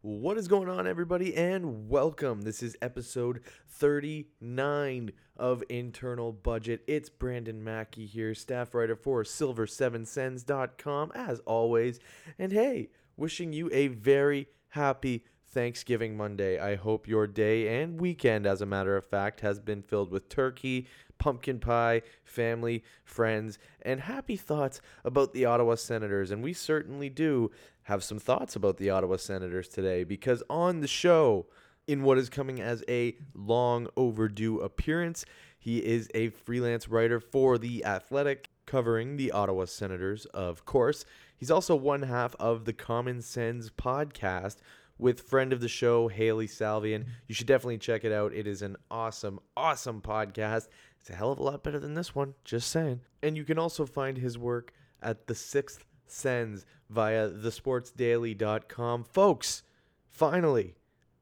What is going on, everybody, and welcome. This is episode 39 of Internal Budget. It's Brandon Mackey here, staff writer for Silver7Sens.com, as always. And hey, wishing you a very happy Thanksgiving Monday. I hope your day and weekend, as a matter of fact, has been filled with turkey, pumpkin pie, family, friends, and happy thoughts about the Ottawa Senators. And we certainly do have some thoughts about the Ottawa Senators today because on the show, in what is coming as a long overdue appearance, he is a freelance writer for The Athletic, covering the Ottawa Senators, of course. He's also one half of the Common Sense podcast with friend of the show, Hailey Salvian. You should definitely check it out. It is an awesome, awesome podcast. It's a hell of a lot better than this one, just saying. And you can also find his work at the Sixth Sens via thesportsdaily.com. Folks, finally,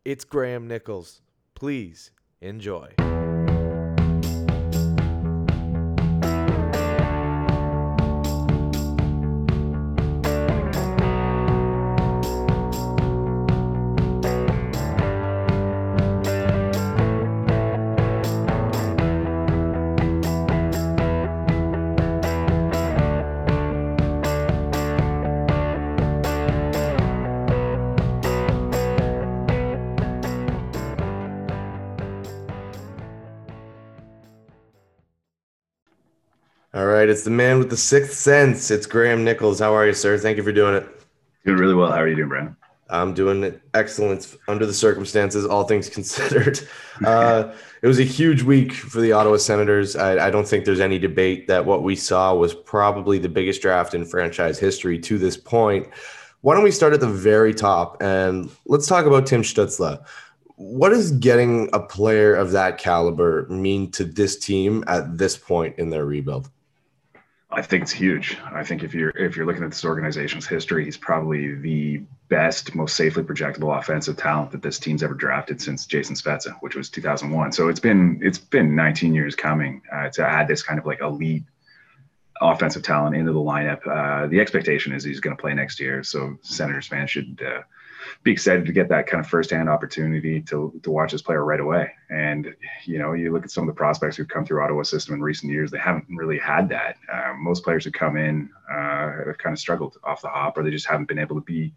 it's Graeme Nichols. Please enjoy. All right, it's the man with the sixth sense. It's Graeme Nichols. How are you, sir? Thank you for doing it. Doing really well. How are you doing, Brandon? I'm doing excellent under the circumstances, all things considered. Uh, it was a huge week for the Ottawa Senators. I, I, don't think there's any debate that what we saw was probably the biggest draft in franchise history to this point. Why don't we start at the very top and let's talk about Tim Stützle. What does getting a player of that caliber mean to this team at this point in their rebuild? I think it's huge. I think if you're if you're looking at this organization's history, he's probably the best, most safely projectable offensive talent that this team's ever drafted since Jason Spezza, which was 2001. So it's been it's been 19 years coming uh, to add this kind of like elite offensive talent into the lineup. Uh, the expectation is he's going to play next year, so Senators fans should uh, be excited to get that kind of firsthand opportunity to to watch this player right away. And you know, you look at some of the prospects who've come through Ottawa system in recent years; they haven't really had that. Uh, most players who come in uh, have kind of struggled off the hop, or they just haven't been able to be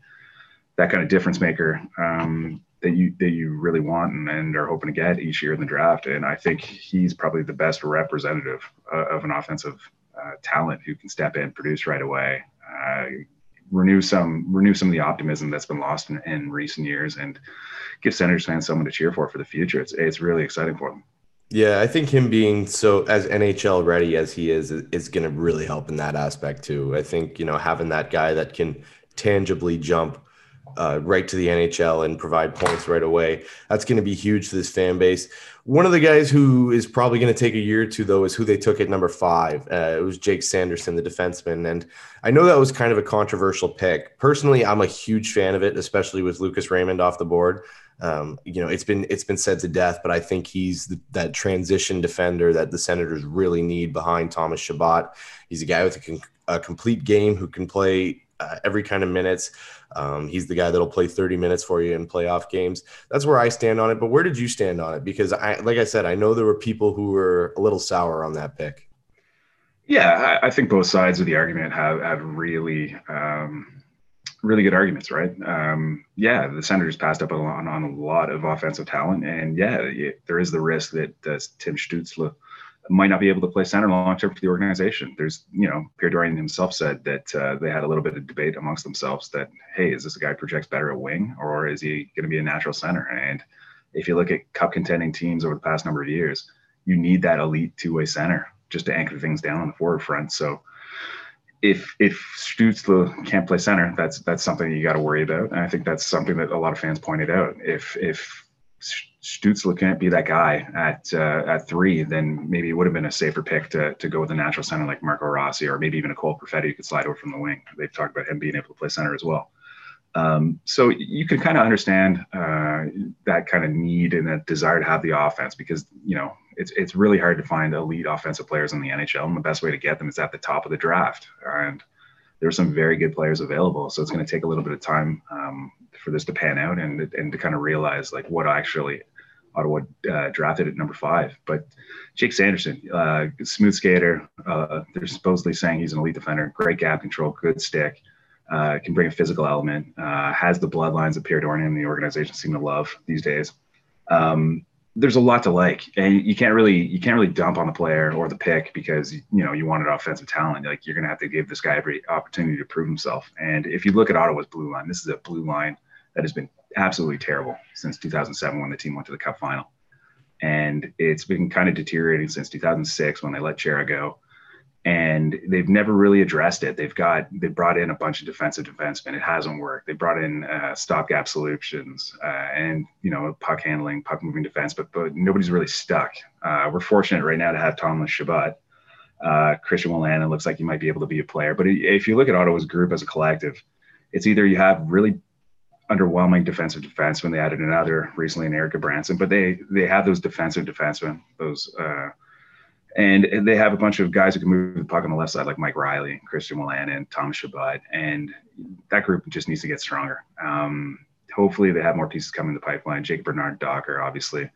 that kind of difference maker um, that you that you really want and, and, are hoping to get each year in the draft. And I think he's probably the best representative uh, of an offensive uh, talent who can step in, produce right away, uh, renew some renew some of the optimism that's been lost in, in recent years and give Senators fans someone to cheer for for the future. It's it's really exciting for them. Yeah, I think him being so as NHL ready as he is is going to really help in that aspect too. I think you know having that guy that can tangibly jump uh, right to the NHL and provide points right away. That's going to be huge to this fan base. One of the guys who is probably going to take a year or two, though, is who they took at number five. Uh, it was Jake Sanderson, the defenseman. And I know that was kind of a controversial pick. Personally, I'm a huge fan of it, especially with Lucas Raymond off the board. Um, you know, it's been it's been said to death, but I think he's the, that transition defender that the Senators really need behind Thomas Chabot. He's a guy with a, a complete game who can play uh, every kind of minutes. Um, he's the guy that'll play 30 minutes for you in playoff games. That's where I stand on it. But where did you stand on it? Because I, like I said, I know there were people who were a little sour on that pick. Yeah, I, I think both sides of the argument have have really, um, really good arguments, right? Um, yeah, the Senators passed up on, on a lot of offensive talent, and yeah, it, there is the risk that uh, Tim Stützle – might not be able to play center long term for the organization. There's, you know, Pierre Dorion himself said that uh, they had a little bit of debate amongst themselves that, hey, is this a guy projects better at wing or is he going to be a natural center? And if you look at cup contending teams over the past number of years, you need that elite two way center just to anchor things down on the forward front. So if if Stützle can't play center, that's that's something you got to worry about. And I think that's something that a lot of fans pointed out. If if Stützle can't be that guy at uh, at three, then maybe it would have been a safer pick to, to go with a natural center like Marco Rossi or maybe even a Cole Perfetti who could slide over from the wing. They've talked about him being able to play center as well. Um, so you can kind of understand uh, that kind of need and that desire to have the offense because you know it's it's really hard to find elite offensive players in the NHL, and the best way to get them is at the top of the draft. And there's some very good players available, so it's going to take a little bit of time um, for this to pan out and and to kind of realize like what actually Ottawa uh, drafted at number five. But Jake Sanderson, uh, smooth skater. Uh, they're supposedly saying he's an elite defender, great gap control, good stick, uh, can bring a physical element, uh, has the bloodlines that Pierre Dorion and the organization seem to love these days. Um, there's a lot to like, and you can't really you can't really dump on the player or the pick because you know you wanted offensive talent. Like you're gonna have to give this guy every opportunity to prove himself. And if you look at Ottawa's blue line, this is a blue line that has been absolutely terrible since 2007 when the team went to the Cup final, and it's been kind of deteriorating since 2006 when they let Chara go and they've never really addressed it. They've got they brought in a bunch of defensive defensemen. It hasn't worked. They brought in uh, stopgap solutions uh, and you know puck handling, puck moving defense, but but nobody's really stuck. Uh, we're fortunate right now to have Thomas Chabot. Uh, Christian Wolanin looks like he might be able to be a player, but if you look at Ottawa's group as a collective, it's either you have really underwhelming defensive defensemen. They added another recently in Erik Branson, but they they have those defensive defensemen, those uh, and they have a bunch of guys who can move the puck on the left side, like Mike Reilly, Christian Wolanin, and Thomas Chabot. And that group just needs to get stronger. Um, hopefully, they have more pieces coming in the pipeline. Jake Bernard Docker, obviously.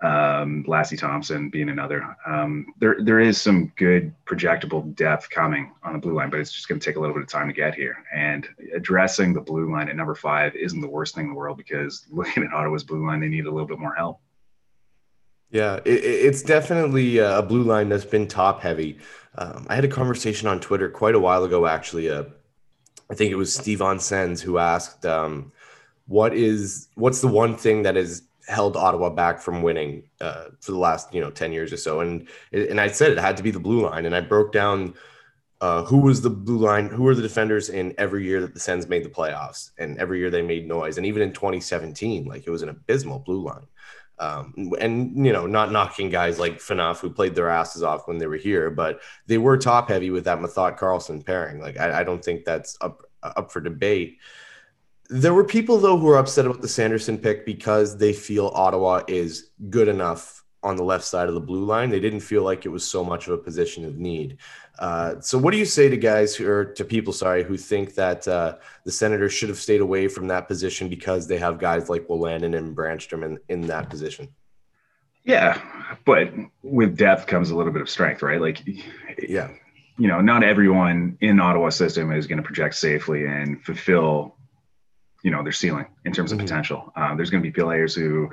Um, Lassi Thomson being another. Um, there, there is some good projectable depth coming on the blue line, but it's just going to take a little bit of time to get here. And addressing the blue line at number five isn't the worst thing in the world because looking at Ottawa's blue line, they need a little bit more help. Yeah, it, it's definitely a blue line that's been top heavy. Um, I had a conversation on Twitter quite a while ago, actually. Uh, I think it was Steve Sens who asked, um, "What is what's the one thing that has held Ottawa back from winning uh, for the last you know ten years or so?" And and I said it had to be the blue line, and I broke down uh, who was the blue line, who were the defenders in every year that the Sens made the playoffs, and every year they made noise, and even in 2017, like it was an abysmal blue line. Um, and you know, not knocking guys like Phaneuf who played their asses off when they were here, but they were top heavy with that Methot Karlsson pairing. Like, I, I, don't think that's up up for debate. There were people though who were upset about the Sanderson pick because they feel Ottawa is good enough on the left side of the blue line. They didn't feel like it was so much of a position of need. Uh, so, what do you say to guys who, or to people, sorry, who think that uh, the Senators should have stayed away from that position because they have guys like Wolanin and Brannstrom in, in that position? Yeah, but with depth comes a little bit of strength, right? Like, yeah, you know, not everyone in Ottawa system is going to project safely and fulfill, you know, their ceiling in terms of mm-hmm. potential. Um, there's going to be players who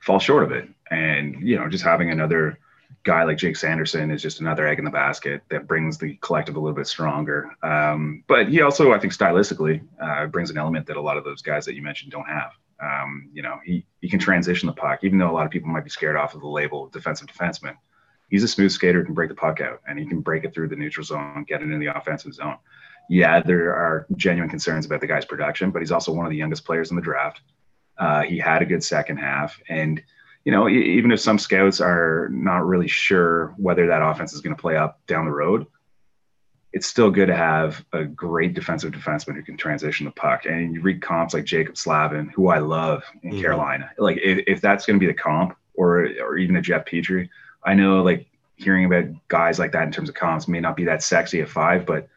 fall short of it, and you know, just having another guy like Jake Sanderson is just another egg in the basket that brings the collective a little bit stronger. Um, but he also, I think, stylistically uh, brings an element that a lot of those guys that you mentioned don't have. Um, you know, he he can transition the puck, even though a lot of people might be scared off of the label defensive defenseman. He's a smooth skater, can break the puck out, and he can break it through the neutral zone, get it in the offensive zone. Yeah, there are genuine concerns about the guy's production, but he's also one of the youngest players in the draft. Uh, he had a good second half, and you know, even if some scouts are not really sure whether that offense is going to play up down the road, it's still good to have a great defensive defenseman who can transition the puck. And you read comps like Jaccob Slavin, who I love in mm-hmm. Carolina. Like if, if that's going to be the comp, or or even a Jeff Petry, I know like hearing about guys like that in terms of comps may not be that sexy at five, but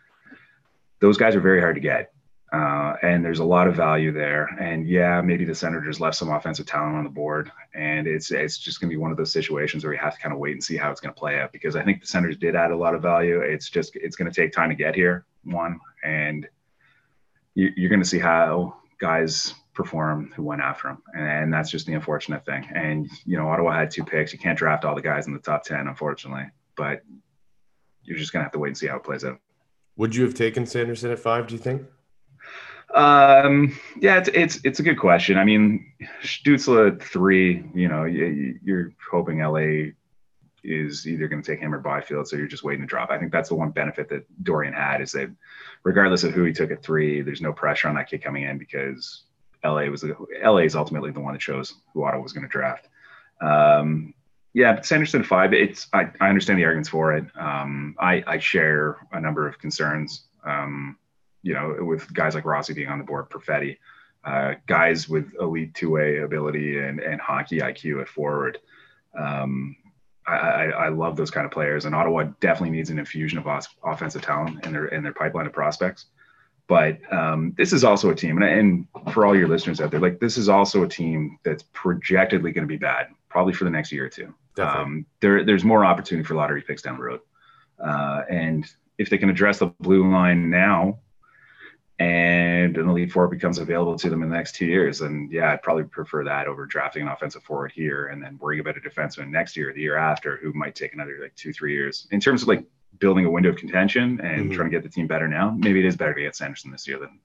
those guys are very hard to get. Uh, and there's a lot of value there. And yeah, maybe the Senators left some offensive talent on the board, and it's it's just going to be one of those situations where we have to kind of wait and see how it's going to play out. Because I think the Senators did add a lot of value. It's just it's going to take time to get here, one, and you, you're going to see how guys perform who went after him, and that's just the unfortunate thing. And you know, Ottawa had two picks. You can't draft all the guys in the top ten, unfortunately, but you're just going to have to wait and see how it plays out. Would you have taken Sanderson at five? Do you think? Um, yeah, it's, it's it's a good question. I mean, Stützle three. You know, you're hoping LA is either going to take him or Byfield, so you're just waiting to drop. I think that's the one benefit that Dorion had is that regardless of who he took at three, there's no pressure on that kid coming in because LA was LA is ultimately the one that chose who Ottawa was going to draft. Um, yeah, but Sanderson five. It's I, I understand the arguments for it. Um, I I share a number of concerns. Um, you know, with guys like Rossi being on the board, Perfetti, uh, guys with elite two-way ability and, and hockey IQ at forward. Um, I, I, I, love those kind of players, and Ottawa definitely needs an infusion of os- offensive talent in their in their pipeline of prospects. But um, this is also a team, and, and for all your listeners out there, like this is also a team that's projectedly going to be bad, probably for the next year or two. Um, there, there's more opportunity for lottery picks down the road, uh, and if they can address the blue line now, and an elite four becomes available to them in the next two years, then yeah, I'd probably prefer that over drafting an offensive forward here and then worrying about a defenseman next year, the year after, who might take another like two, three years. In terms of like building a window of contention and mm-hmm. trying to get the team better now, maybe it is better to get Sanderson this year than,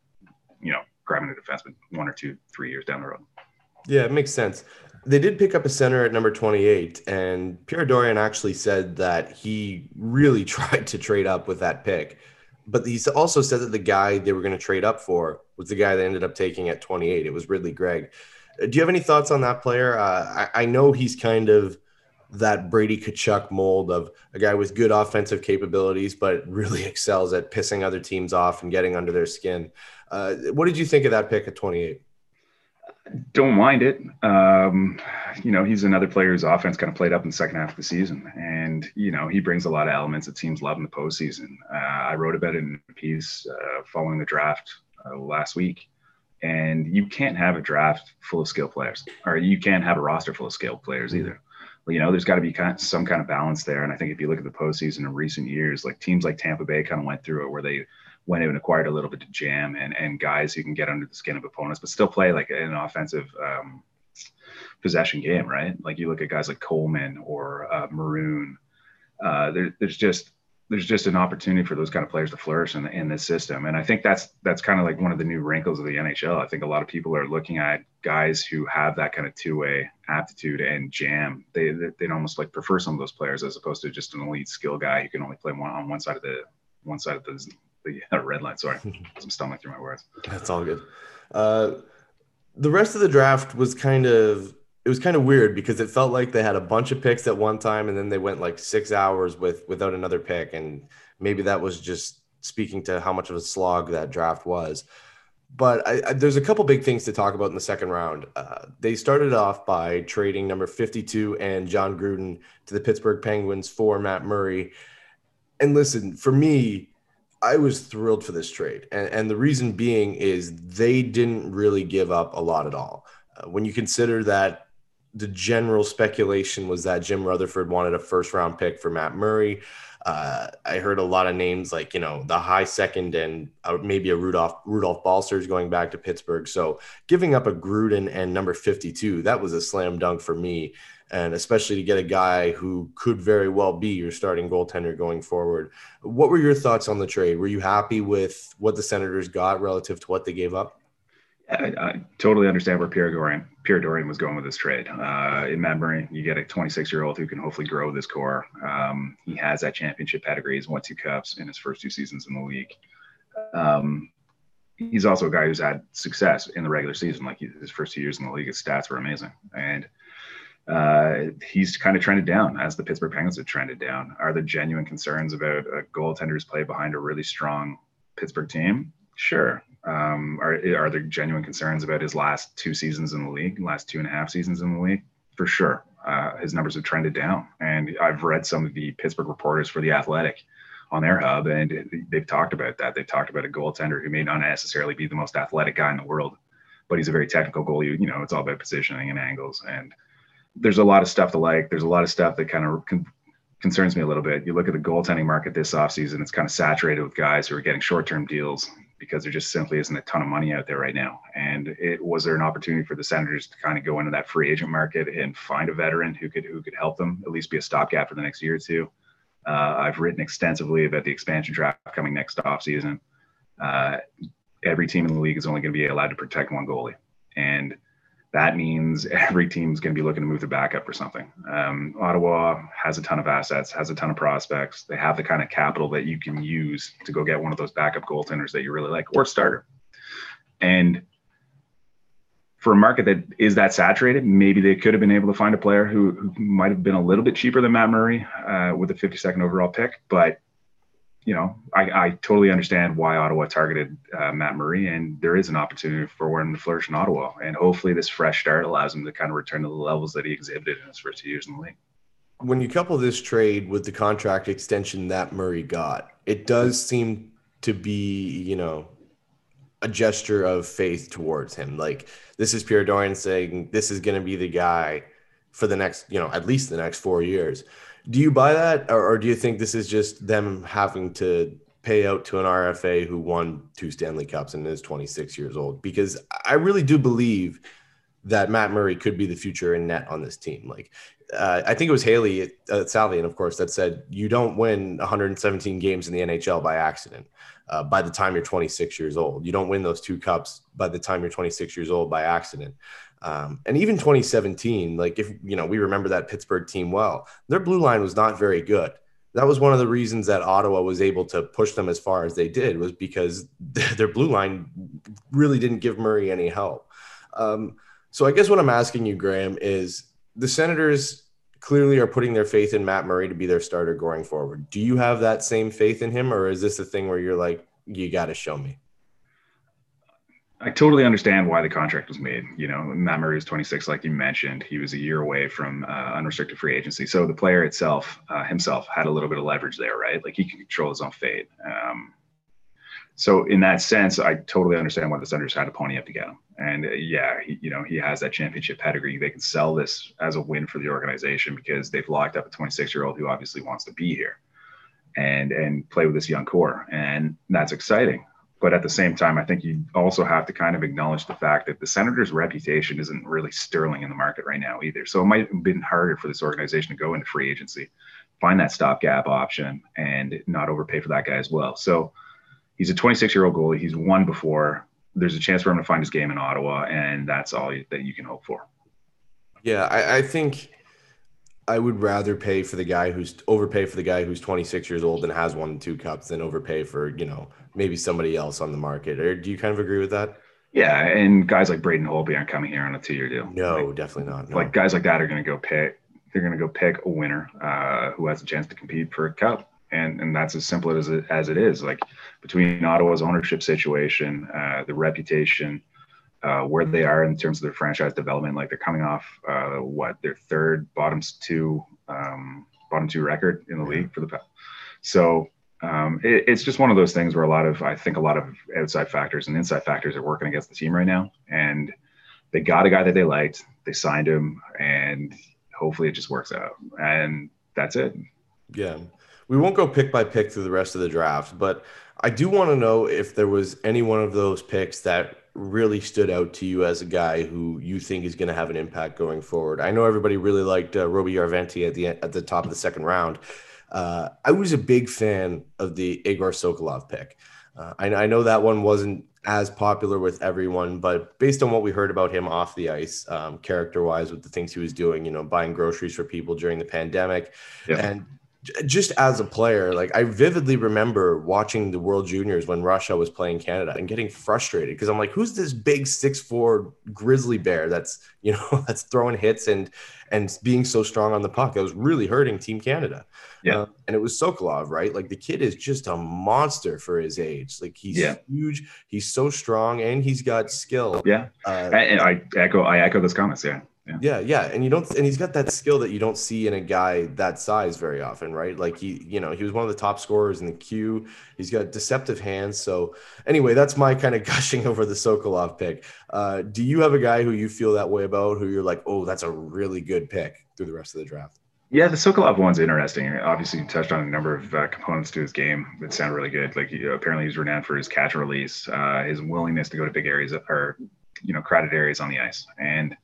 you know, grabbing a defenseman one or two, three years down the road. Yeah, it makes sense. They did pick up a center at number 28, and Pierre Dorion actually said that he really tried to trade up with that pick. But he also said that the guy they were going to trade up for was the guy they ended up taking at 28. It was Ridley Greig. Uh, do you have any thoughts on that player? Uh, I, I know he's kind of that Brady Tkachuk mold of a guy with good offensive capabilities, but really excels at pissing other teams off and getting under their skin. Uh, what did you think of that pick at 28? Don't mind it. Um, you know, he's another player whose offense kind of played up in the second half of the season. And, you know, he brings a lot of elements that teams love in the postseason. Uh, I wrote about it in a piece uh, following the draft uh, last week. And you can't have a draft full of skill players, or you can't have a roster full of skilled players either you know, there's got to be kind of some kind of balance there. And I think if you look at the postseason in recent years, like teams like Tampa Bay kind of went through it where they went out and acquired a little bit of jam and, and guys who can get under the skin of opponents, but still play like an offensive um, possession game, right? Like you look at guys like Coleman or uh, Maroon. Uh, there, there's just there's just an opportunity for those kind of players to flourish in, in this system. And I think that's that's kind of like one of the new wrinkles of the NHL. I think a lot of people are looking at guys who have that kind of two-way aptitude and jam. They they'd almost like prefer some of those players as opposed to just an elite skill guy who can only play one on one side of the one side of the, the red line. Sorry, I'm stumbling through my words. That's all good. Uh, the rest of the draft was kind of it was kind of weird because it felt like they had a bunch of picks at one time and then they went like six hours with without another pick and maybe that was just speaking to how much of a slog that draft was but I, I, there's a couple big things to talk about in the second round uh, they started off by trading number 52 and jon gruden to the pittsburgh penguins for matt murray and listen for me I was thrilled for this trade. And, and the reason being is they didn't really give up a lot at all. Uh, when you consider that the general speculation was that Jim Rutherford wanted a first round pick for Matt Murray. Uh, I heard a lot of names like you know the high second and uh, maybe a Rudolph Rudolph Balcers going back to Pittsburgh. So giving up a Gruden and number 52 that was a slam dunk for me, and especially to get a guy who could very well be your starting goaltender going forward. What were your thoughts on the trade? Were you happy with what the Senators got relative to what they gave up? I, I, totally understand where Pierre Dorion, Pierre Dorion was going with this trade. Uh, in Murray, you get a 26 year old who can hopefully grow this core. Um, he has that championship pedigree. He's won two cups in his first two seasons in the league. Um, he's also a guy who's had success in the regular season. Like his first two years in the league, his stats were amazing. And uh, he's kind of trended down as the Pittsburgh Penguins have trended down. Are there genuine concerns about a goaltender's play behind a really strong Pittsburgh team? Sure. Um, are are there genuine concerns about his last two seasons in the league, last two and a half seasons in the league? For sure, uh, his numbers have trended down, and I've read some of the Pittsburgh reporters for the Athletic on their hub, and they've talked about that. They've talked about a goaltender who may not necessarily be the most athletic guy in the world, but he's a very technical goalie. You know, it's all about positioning and angles, and there's a lot of stuff to like. There's a lot of stuff that kind of con- concerns me a little bit. You look at the goaltending market this offseason, it's kind of saturated with guys who are getting short-term deals because there just simply isn't a ton of money out there right now. And it was there an opportunity for the Senators to kind of go into that free agent market and find a veteran who could who could help them at least be a stopgap for the next year or two. Uh, I've written extensively about the expansion draft coming next offseason. Uh, every team in the league is only going to be allowed to protect one goalie, and that means every team's going to be looking to move their backup or something. Um, Ottawa has a ton of assets, has a ton of prospects. They have the kind of capital that you can use to go get one of those backup goaltenders that you really like or starter. And for a market that is that saturated, maybe they could have been able to find a player who, who might have been a little bit cheaper than Matt Murray uh, with a 52nd overall pick, but you know, I, I totally understand why Ottawa targeted uh, Matt Murray, and there is an opportunity for him to flourish in Ottawa. And hopefully, this fresh start allows him to kind of return to the levels that he exhibited in his first two years in the league. When you couple this trade with the contract extension that Murray got, it does seem to be, you know, a gesture of faith towards him. Like this is Pierre Dorion saying this is going to be the guy for the next, you know, at least the next four years. Do you buy that, or, or do you think this is just them having to pay out to an RFA who won two Stanley Cups and is 26 years old? Because I really do believe that Matt Murray could be the future in net on this team. Like, uh, I think it was Hailey uh, Salvian, of course, that said you don't win 117 games in the NHL by accident uh, by the time you're 26 years old. You don't win those two cups by the time you're 26 years old by accident. Um, and even 2017, like if you know, we remember that Pittsburgh team well, their blue line was not very good. That was one of the reasons that Ottawa was able to push them as far as they did, was because their blue line really didn't give Murray any help. Um, so I guess what I'm asking you, Graeme, is the Senators clearly are putting their faith in Matt Murray to be their starter going forward. Do you have that same faith in him, or is this a thing where you're like, you got to show me? I totally understand why the contract was made. You know, Matt Murray was 26, like you mentioned. He was a year away from uh, unrestricted free agency. So the player itself, uh, himself, had a little bit of leverage there, right? Like he can control his own fate. Um, so in that sense, I totally understand why the Senators had to pony up to get him. And uh, yeah, he, you know, he has that championship pedigree. They can sell this as a win for the organization because they've locked up a 26 year old who obviously wants to be here and and play with this young core, and that's exciting. But at the same time, I think you also have to kind of acknowledge the fact that the Senators' reputation isn't really sterling in the market right now either. So it might have been harder for this organization to go into free agency, find that stopgap option, and not overpay for that guy as well. So he's a 26 year old goalie. He's won before there's a chance for him to find his game in Ottawa, and that's all that you can hope for. Yeah, I, I think I would rather pay for the guy who's overpay for the guy who's 26 years old and has one two cups than overpay for you know maybe somebody else on the market. Or do you kind of agree with that? Yeah, and guys like Braden Holtby aren't coming here on a two-year deal. No, like, definitely not. No. Like guys like that are going to go pick. They're going to go pick a winner uh, who has a chance to compete for a cup and and that's as simple as it, as it is. Like between Ottawa's ownership situation, uh, the reputation, uh, where they are in terms of their franchise development, like they're coming off uh, what their third bottoms two um, bottom two record in the league for the past. so. Um, it, it's just one of those things where a lot of I think a lot of outside factors and inside factors are working against the team right now, and they got a guy that they liked, they signed him, and hopefully it just works out, and that's it. Yeah, we won't go pick by pick through the rest of the draft, but I do want to know if there was any one of those picks that really stood out to you as a guy who you think is going to have an impact going forward. I know everybody really liked uh, Roby Järventie at the at the top of the second round. Uh, I was a big fan of the Igor Sokolov pick. Uh, I, I, know that one wasn't as popular with everyone, but based on what we heard about him off the ice, um, character wise, with the things he was doing, you know, buying groceries for people during the pandemic, yeah. and just as a player, like I vividly remember watching the World Juniors when Russia was playing Canada and getting frustrated because I'm like, who's this big six four grizzly bear that's you know that's throwing hits and and being so strong on the puck? That was really hurting Team Canada. Yeah, uh, and it was Sokolov, right? Like the kid is just a monster for his age. Like he's yeah. huge, he's so strong, and he's got skill. Yeah, uh, and I echo I echo those comments. Yeah. Yeah. yeah, yeah, and you don't, and he's got that skill that you don't see in a guy that size very often, right? Like he, you know, he was one of the top scorers in the queue. He's got deceptive hands. So anyway, that's my kind of gushing over the Sokolov pick. Uh, do you have a guy who you feel that way about, who you're like, oh, that's a really good pick through the rest of the draft? Yeah, the Sokolov one's interesting. Obviously, you touched on a number of uh, components to his game that sound really good. Like he, apparently, he's renowned for his catch and release, uh, his willingness to go to big areas or you know crowded areas on the ice, and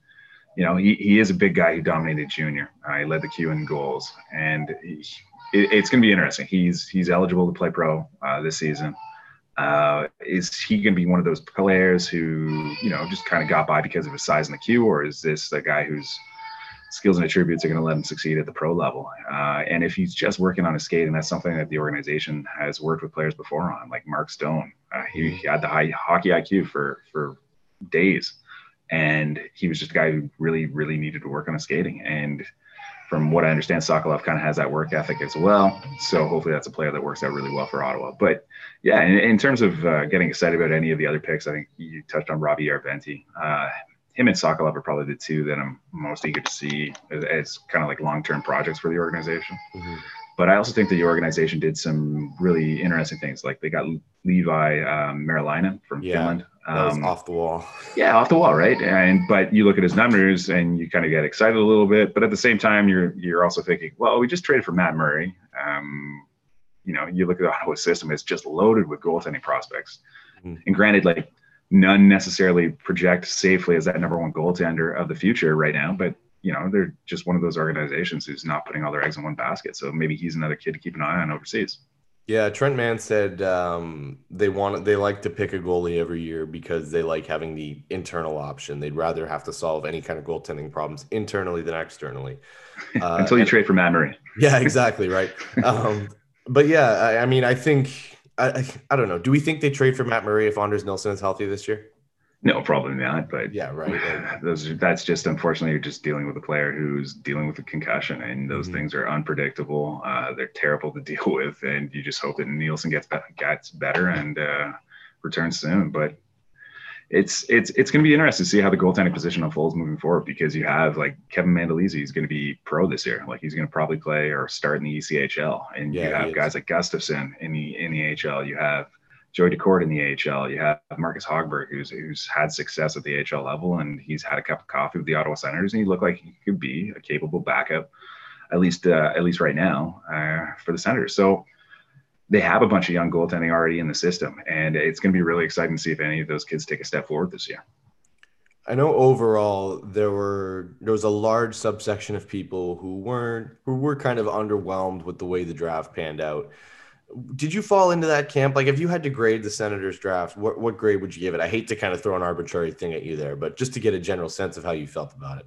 you know, he, he is a big guy who dominated junior. Uh, he led the queue in goals, and he, it, it's going to be interesting. He's he's eligible to play pro uh, this season. Uh, is he going to be one of those players who you know just kind of got by because of his size in the queue, or is this a guy whose skills and attributes are going to let him succeed at the pro level? Uh, and if he's just working on his skating, and that's something that the organization has worked with players before on, like Mark Stone. Uh, he, he had the high hockey IQ for for days and he was just a guy who really, really needed to work on his skating. And from what I understand, Sokolov kind of has that work ethic as well. So hopefully that's a player that works out really well for Ottawa. But yeah, in, in terms of uh, getting excited about any of the other picks, I think you touched on Roby Järventie. Uh, him and Sokolov are probably the two that I'm most eager to see as, as kind of like long-term projects for the organization. Mm-hmm. But I also think that the organization did some really interesting things. Like they got Levi um, Meriläinen from Yeah. Finland. Um, off the wall. yeah, off the wall, right? And but you look at his numbers and you kind of get excited a little bit, but at the same time, you're you're also thinking, well, we just traded for Matt Murray. Um, you know, you look at the Ottawa system; it's just loaded with goaltending prospects. Mhm. And granted, like none necessarily project safely as that number one goaltender of the future right now, but you know, they're just one of those organizations who's not putting all their eggs in one basket. So maybe he's another kid to keep an eye on overseas. Yeah, Trent Mann said um, they want they like to pick a goalie every year because they like having the internal option. They'd rather have to solve any kind of goaltending problems internally than externally. Uh, Until you and- trade for Matt Murray. Yeah, exactly right. Um, but yeah, I, I mean, I think I, I I don't know. Do we think they trade for Matt Murray if Anders Nilsson is healthy this year? No, probably not. But Yeah, right. Like, those are, that's just unfortunately you're just dealing with a player who's dealing with a concussion and those Mhm. things are unpredictable uh, they're terrible to deal with and you just hope that Nilsson gets gets better and uh, returns soon but it's it's it's going to be interesting to see how the goaltending position unfolds moving forward because you have like Kevin Mandolese is going to be pro this year like he's going to probably play or start in the ECHL and Yeah, you have guys like Gustavsson in the in the HL. you have Joey Daccord in the AHL. You have Marcus Hogberg, who's who's had success at the AHL level, and he's had a cup of coffee with the Ottawa Senators, and he looked like he could be a capable backup, at least uh, at least right now uh, for the Senators. So they have a bunch of young goaltending already in the system, and it's going to be really exciting to see if any of those kids take a step forward this year. I know overall there were there was a large subsection of people who weren't who were kind of underwhelmed with the way the draft panned out. Did you fall into that camp? Like, if you had to grade the Senators draft, what, what grade would you give it? I hate to kind of throw an arbitrary thing at you there, but just to get a general sense of how you felt about it.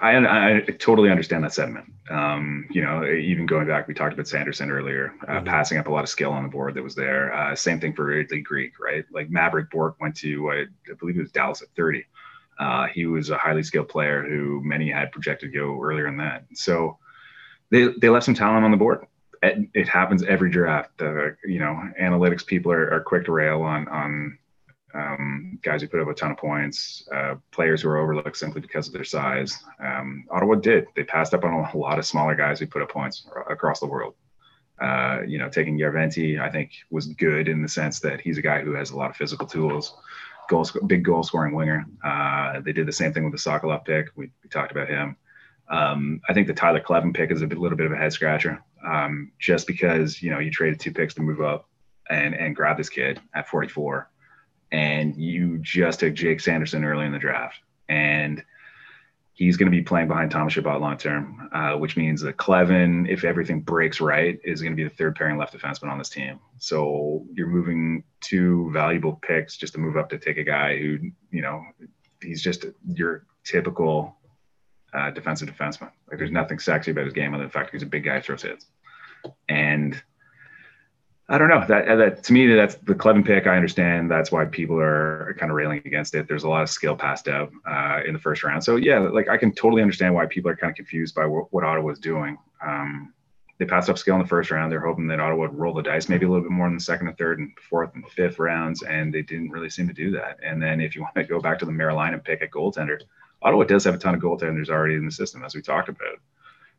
I, I totally understand that sentiment. Um, you know, even going back, we talked about Sanderson earlier, uh, Mhm. passing up a lot of skill on the board that was there. Uh, same thing for Ridley Greig, right? Like Mavrik Bourque went to, uh, I believe it was Dallas at 30. Uh, he was a highly skilled player who many had projected go earlier in that. So they, they left some talent on the board. It, happens every draft. Uh, you know, analytics people are, are quick to rail on on um, guys who put up a ton of points, uh, players who are overlooked simply because of their size. Um, Ottawa did. They passed up on a lot of smaller guys who put up points across the world. Uh, you know, taking Järventie, I think, was good in the sense that he's a guy who has a lot of physical tools, goal, big goal scoring winger. Uh, they did the same thing with the Sokolov pick. We, we talked about him. Um, I think the Tyler Kleven pick is a bit, little bit of a head scratcher, um, just because you know you traded two picks to move up and and grab this kid at 44 and you just took Jake Sanderson early in the draft, and he's going to be playing behind Thomas Chabot long term, uh, which means that Kleven, if everything breaks right, is going to be the third pairing left defenseman on this team. So you're moving two valuable picks just to move up to take a guy who, you know, he's just your typical uh, defensive defenseman. Like there's nothing sexy about his game other than the fact he's a big guy throws hits, and I don't know that that to me that's the Kleven pick. I understand that's why people are kind of railing against it. There's a lot of skill passed out uh, in the first round. So yeah, like I can totally understand why people are kind of confused by what, Ottawa was doing. Um, they passed up skill in the first round. They're hoping that Ottawa would roll the dice maybe a little bit more in the second and third and fourth and fifth rounds, and they didn't really seem to do that. And then if you want to go back to the Carolina pick at goaltender, Ottawa does have a ton of goaltenders already in the system, as we talked about.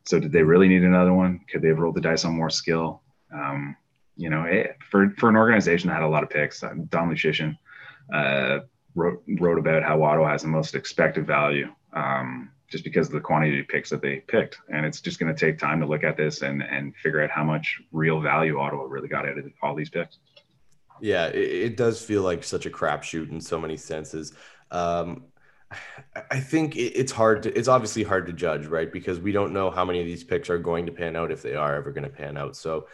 So did they really need another one? Could they have rolled the dice on more skill? Um, you know, it, for for an organization that had a lot of picks, uh, Don Lucian uh, wrote wrote about how Ottawa has the most expected value, um, just because of the quantity of picks that they picked, and it's just going to take time to look at this and and figure out how much real value Ottawa really got out of all these picks. Yeah, it, it does feel like such a crapshoot in so many senses. Um, I think it's hard to, it's obviously hard to judge, right? Because we don't know how many of these picks are going to pan out if they are ever going to pan out. So,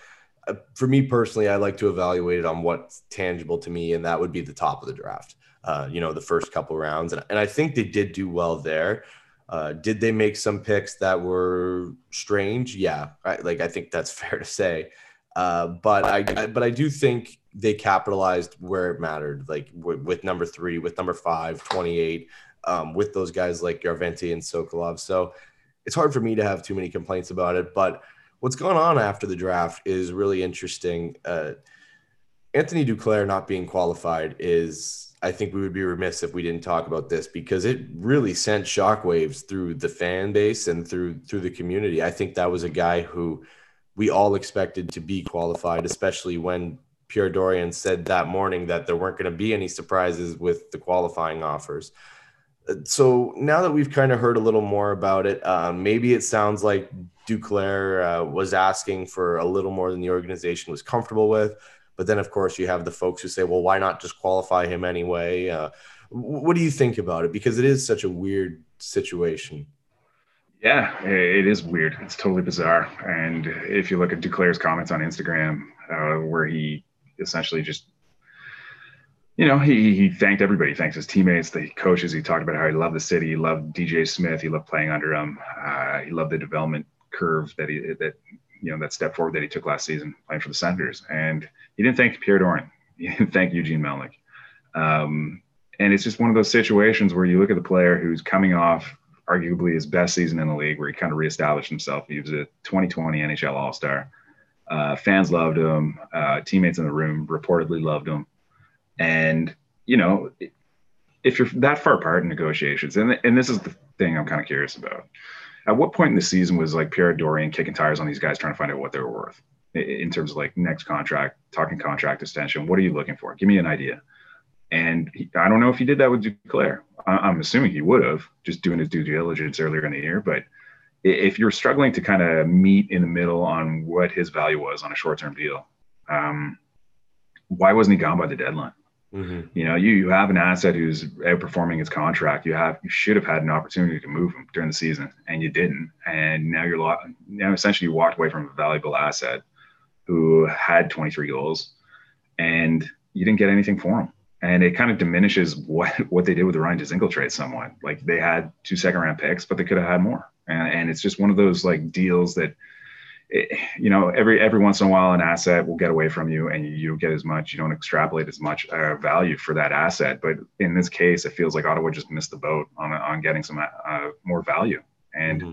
uh, for me personally, I like to evaluate it on what's tangible to me, and that would be the top of the draft. Uh, you know, the first couple rounds, and, and I think they did do well there. Uh, did they make some picks that were strange? Yeah, right. Like I think that's fair to say. Uh, but I, I, but I do think they capitalized where it mattered, like w- with number three, with number five, 28, um, with those guys like Järventie and Sokolov. So it's hard for me to have too many complaints about it. But what's going on after the draft is really interesting. Uh, Anthony Duclair not being qualified is, I think we would be remiss if we didn't talk about this because it really sent shockwaves through the fan base and through through the community. I think that was a guy who we all expected to be qualified, especially when Pierre Dorion said that morning that there weren't going to be any surprises with the qualifying offers. Uh, so now that we've kind of heard a little more about it, uh, maybe it sounds like Duclair uh, was asking for a little more than the organization was comfortable with. But then, of course, you have the folks who say, well, why not just qualify him anyway? Uh, what do you think about it? Because it is such a weird situation. Yeah, it is weird. It's totally bizarre. And if you look at Duclair's comments on Instagram, uh, where he essentially just, you know, he, he thanked everybody. He thanks his teammates, the coaches. He talked about how he loved the city. He loved DJ Smith. He loved playing under him. Uh, he loved the development curve that he that you know that step forward that he took last season playing for the Senators. And he didn't thank Pierre Dorion. He didn't thank Eugene Melnyk. Um, and it's just one of those situations where you look at the player who's coming off arguably his best season in the league, where he kind of reestablished himself. He was a 2020 NHL All Star. Uh, fans loved him. Uh, teammates in the room reportedly loved him. And you know, if you're that far apart in negotiations, and and this is the thing I'm kind of curious about. At what point in the season was like Pierre Dorion kicking tires on these guys trying to find out what they were worth in terms of like next contract, talking contract extension? What are you looking for? Give me an idea. And he, I don't know if he did that with Duclair. I'm assuming he would have, just doing his due diligence earlier in the year. But if you're struggling to kind of meet in the middle on what his value was on a short-term deal, um, why wasn't he gone by the deadline? Mm-hmm. You know, you you have an asset who's outperforming his contract. You have you should have had an opportunity to move him during the season, and you didn't. And now you're lo- now essentially you walked away from a valuable asset who had 23 goals, and you didn't get anything for him and it kind of diminishes what what they did with the Ryan Dzingel trade somewhat. Like they had two second round picks, but they could have had more. And, and it's just one of those like deals that, it, you know, every every once in a while an asset will get away from you, and you, don't get as much. You don't extrapolate as much uh, value for that asset. But in this case, it feels like Ottawa just missed the boat on on getting some uh, more value. And mm-hmm.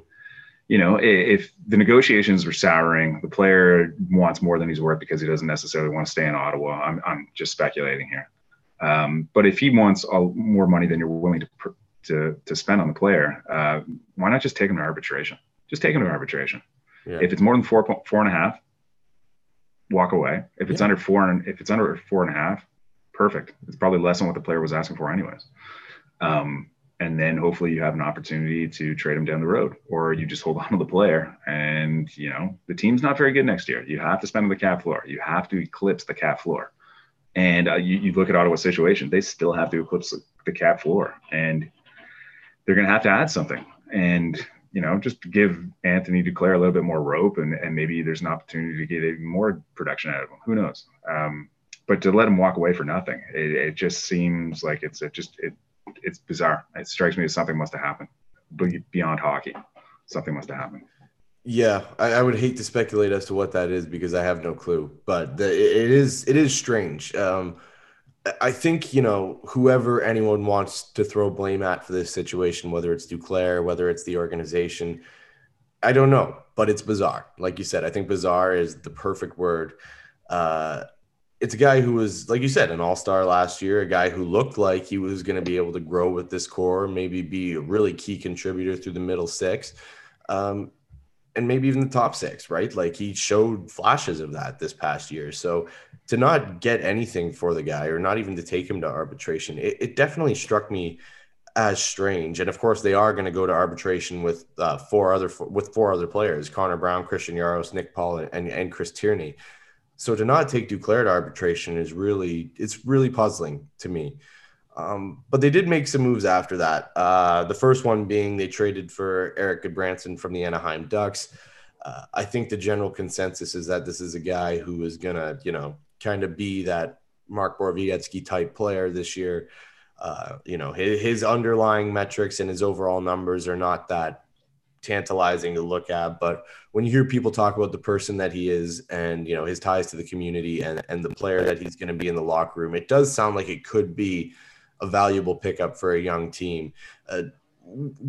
you know, if, if the negotiations were souring, the player wants more than he's worth because he doesn't necessarily want to stay in Ottawa. I'm I'm just speculating here um, but if he wants all, more money than you're willing to to to spend on the player, uh, why not just take him to arbitration? Just take him to arbitration. Yeah. If it's more than four four and a half, walk away. If it's yeah. under four and if it's under four and a half, perfect. It's probably less than what the player was asking for, anyways. Um, and then hopefully you have an opportunity to trade him down the road, or you just hold on to the player. And you know the team's not very good next year. You have to spend on the cap floor. You have to eclipse the cap floor. And uh, you, you look at Ottawa's situation, they still have to eclipse the, the cap floor, and they're going to have to add something. And you know, just give Anthony Duclair a little bit more rope, and, and maybe there's an opportunity to get even more production out of him. Who knows? Um, but to let him walk away for nothing, it, it just seems like it's it just it it's bizarre. It strikes me as something must have happened beyond hockey. Something must have happened. Yeah, I, I, would hate to speculate as to what that is because I have no clue. But the, it is it is strange. Um, I think you know whoever anyone wants to throw blame at for this situation, whether it's Duclair, whether it's the organization, I don't know, but it's bizarre. Like you said, I think bizarre is the perfect word. Uh, it's a guy who was, like you said, an all star last year, a guy who looked like he was going to be able to grow with this core, maybe be a really key contributor through the middle six. Um, and maybe even the top six, right? Like he showed flashes of that this past year. So to not get anything for the guy or not even to take him to arbitration, it, it definitely struck me as strange. And of course, they are going to go to arbitration with uh, four other with four other players: Connor Brown, Christian Jaros, Nick Paul, and and Chris Tierney. So to not take Duclair to arbitration is really it's really puzzling to me. Um, but they did make some moves after that. Uh, the first one being they traded for Erik Gudbranson from the Anaheim Ducks. Uh, I think the general consensus is that this is a guy who is going to, you know, kind of be that Mark Borowiecki type player this year. Uh, you know, his, his underlying metrics and his overall numbers are not that tantalizing to look at. But when you hear people talk about the person that he is and, you know, his ties to the community and, and the player that he's going to be in the locker room, it does sound like it could be – a valuable pickup for a young team. Uh,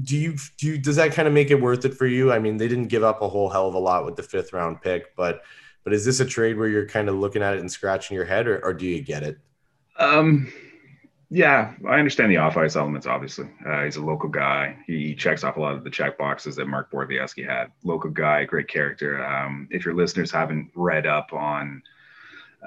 do you do you, does that kind of make it worth it for you? I mean, they didn't give up a whole hell of a lot with the fifth round pick, but but is this a trade where you're kind of looking at it and scratching your head, or, or do you get it? Um, Yeah, I understand the off ice elements. Obviously, uh, he's a local guy. He checks off a lot of the check boxes that Mark Borowiecki had. Local guy, great character. Um, if your listeners haven't read up on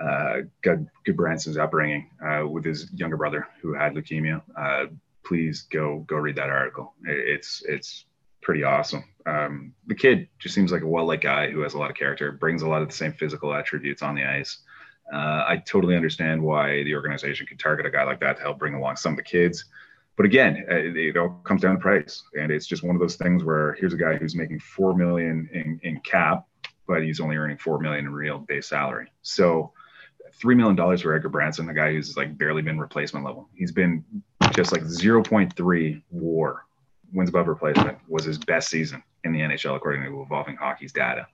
uh, good Branson's upbringing uh, with his younger brother who had leukemia, uh, please go go read that article. It's it's pretty awesome. Um, the kid just seems like a well-liked guy who has a lot of character, brings a lot of the same physical attributes on the ice. Uh, I totally understand why the organization could target a guy like that to help bring along some of the kids. But again, uh, it, all comes down to price, and it's just one of those things where here's a guy who's making four million in, in cap, but he's only earning four million in real base salary. So, three million dollars for Erik Gudbranson, the guy who's like barely been replacement level. He's been just like 0.3 WAR wins above replacement was his best season in the NHL according to Evolving Hockey's data.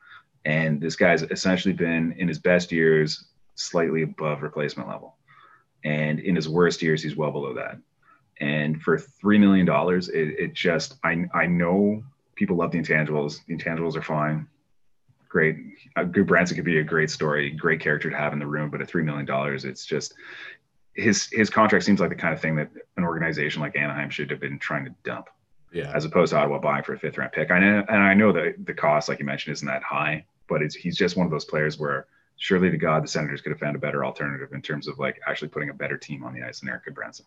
And this guy's essentially been in his best years slightly above replacement level. And in his worst years, he's well below that. And for $3 million, it, it just, I, I know people love the intangibles. The intangibles are fine. Great. A Gudbranson could be a great story, great character to have in the room, but at $3 million, it's just, his his contract seems like the kind of thing that an organization like Anaheim should have been trying to dump. Yeah. As opposed to Ottawa buying for a fifth round pick. I know, and I know that the cost, like you mentioned, isn't that high, but it's he's just one of those players where surely to God, the Senators could have found a better alternative in terms of like actually putting a better team on the ice than Erik Gudbranson.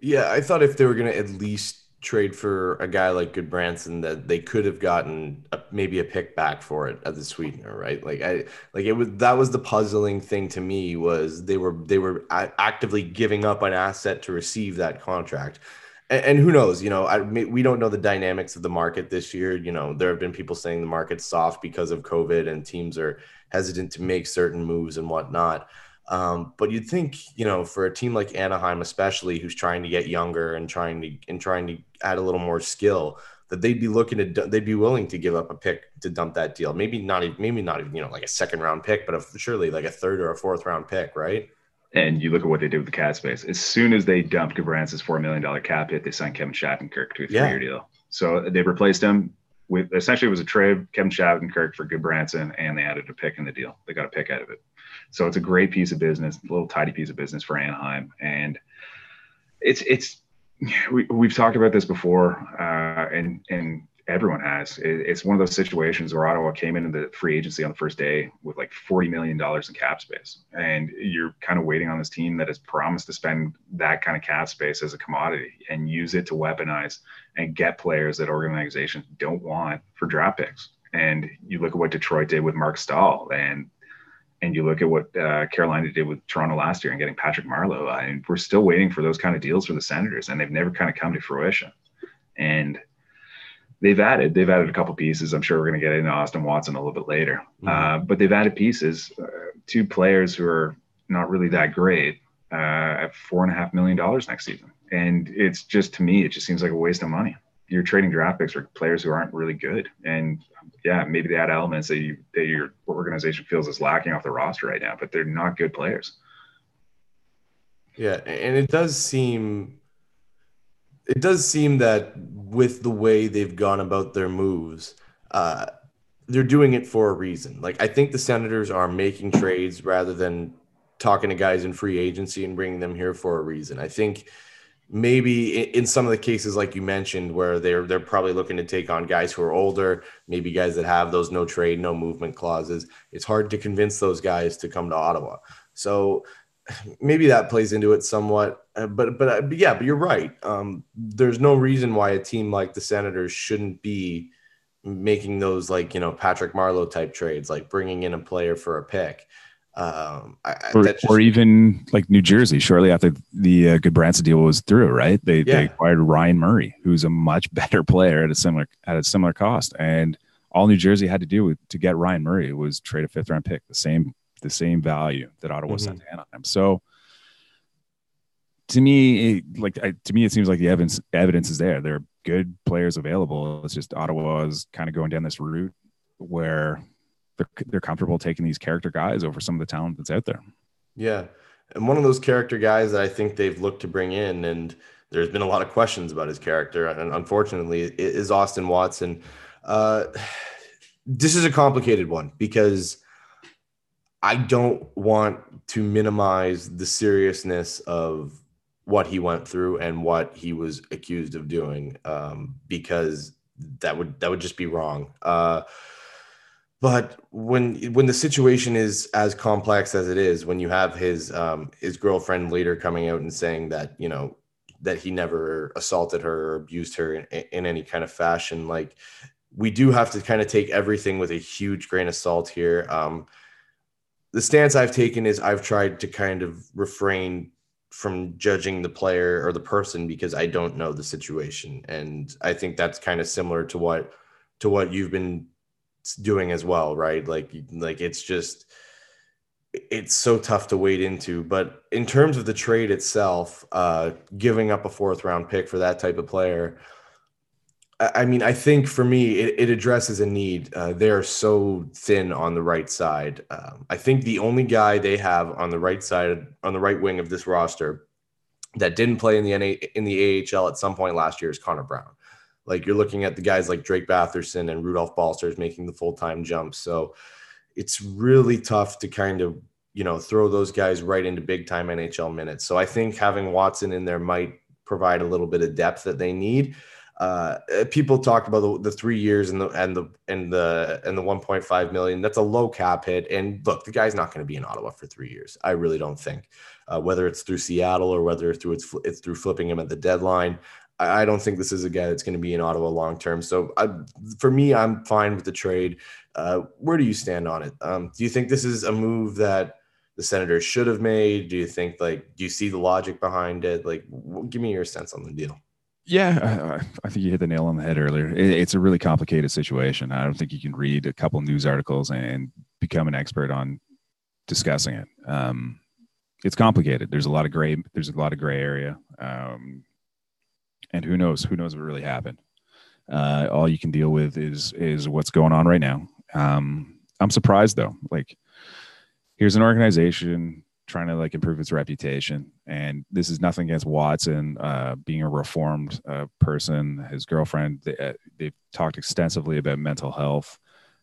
Yeah, I thought if they were going to at least trade for a guy like Gudbranson, that they could have gotten a, maybe a pick back for it as a sweetener, right? Like I like it was that was the puzzling thing to me was they were they were actively giving up an asset to receive that contract. And, and who knows, you know, I, we don't know the dynamics of the market this year. You know, there have been people saying the market's soft because of COVID and teams are hesitant to make certain moves and whatnot. Um, but you'd think, you know, for a team like Anaheim, especially who's trying to get younger and trying to and trying to add a little more skill, that they'd be looking to they'd be willing to give up a pick to dump that deal. Maybe not even maybe not even you know like a second round pick, but a, surely like a third or a fourth round pick, right? And you look at what they did with the cap space. As soon as they dumped Gudbranson's four million dollar cap hit, they signed Kevin Shattenkirk to a three year yeah. deal. So they replaced him with essentially it was a trade Kevin Shattenkirk for Gudbranson, and they added a pick in the deal. They got a pick out of it. So it's a great piece of business, a little tidy piece of business for Anaheim, and it's it's we, we've talked about this before, uh, and and everyone has. It, it's one of those situations where Ottawa came into the free agency on the first day with like forty million dollars in cap space, and you're kind of waiting on this team that has promised to spend that kind of cap space as a commodity and use it to weaponize and get players that organizations don't want for draft picks. And you look at what Detroit did with Marc Staal, and and you look at what uh, Carolina did with Toronto last year and getting Patrick Marleau. I mean, we're still waiting for those kind of deals for the Senators, and they've never kind of come to fruition. And they've added they've added a couple pieces. I'm sure we're going to get into Austin Watson a little bit later, mm-hmm. uh, but they've added pieces. Uh, two players who are not really that great uh, at four and a half million dollars next season, and it's just to me, it just seems like a waste of money. You're trading draft picks for players who aren't really good, and yeah, maybe they add elements that you that your organization feels is lacking off the roster right now, but they're not good players. Yeah, and it does seem it does seem that with the way they've gone about their moves, uh, they're doing it for a reason. Like I think the Senators are making trades rather than talking to guys in free agency and bringing them here for a reason. I think maybe in some of the cases like you mentioned where they're they're probably looking to take on guys who are older maybe guys that have those no trade no movement clauses it's hard to convince those guys to come to ottawa so maybe that plays into it somewhat. Uh, but, but, uh, but yeah, but you're right. Um, there's no reason why a team like the Senators shouldn't be making those like you know Patrick Marleau type trades, like bringing in a player for a pick. Um, I, or, just, or, even like New Jersey, shortly after the uh, Gudbranson deal was through, right? They, yeah. they acquired Ryan Murray, who's a much better player at a similar at a similar cost, and all New Jersey had to do to get Ryan Murray was trade a fifth round pick, the same the same value that Ottawa mm-hmm. sent to him. So to me, it, like I, to me, it seems like the evidence evidence is there. There are good players available. It's just Ottawa is kind of going down this route where they're they're comfortable taking these character guys over some of the talent that's out there. Yeah, and one of those character guys that I think they've looked to bring in, and there's been a lot of questions about his character, and unfortunately, is Austin Watson. Uh, this is a complicated one because I don't want to minimize the seriousness of what he went through and what he was accused of doing um, because that would that would just be wrong. Uh, but when when the situation is as complex as it is, when you have his um, his girlfriend later coming out and saying that you know that he never assaulted her or abused her in, in any kind of fashion, like we do have to kind of take everything with a huge grain of salt here. Um, the stance I've taken is I've tried to kind of refrain from judging the player or the person because I don't know the situation, and I think that's kind of similar to what to what you've been doing as well, right? Like like it's just it's so tough to wade into. But in terms of the trade itself, uh, giving up a fourth round pick for that type of player, I mean, I think for me, it, it addresses a need. Uh, they're so thin on the right side. Um, I think the only guy they have on the right side, on the right wing of this roster, that didn't play in the NA, in the AHL at some point last year is Connor Brown. Like you're looking at the guys like Drake Batherson and Rudolph Balcers making the full time jump. So it's really tough to kind of you know throw those guys right into big time NHL minutes. So I think having Watson in there might provide a little bit of depth that they need uh, people talked about the, the, three years and the and the and the and the 1.5 million. That's a low cap hit. And look, the guy's not going to be in Ottawa for three years. I really don't think. Uh, whether it's through Seattle or whether it's through it's it's through flipping him at the deadline. I, don't think this is a guy that's going to be in Ottawa long term. So I, for me, I'm fine with the trade. Uh, where do you stand on it? Um, do you think this is a move that the Senators should have made? Do you think like do you see the logic behind it? Like, give me your sense on the deal. Yeah, I, I, think you hit the nail on the head earlier. It, it's a really complicated situation. I don't think you can read a couple news articles and become an expert on discussing it. Um, it's complicated. There's a lot of gray. There's a lot of gray area, um, and who knows? Who knows what really happened? Uh, all you can deal with is is what's going on right now. Um, I'm surprised though. Like, here's an organization trying to like improve its reputation. And this is nothing against Watson uh, being a reformed uh, person. His girlfriend, they, uh, they've talked extensively about mental health,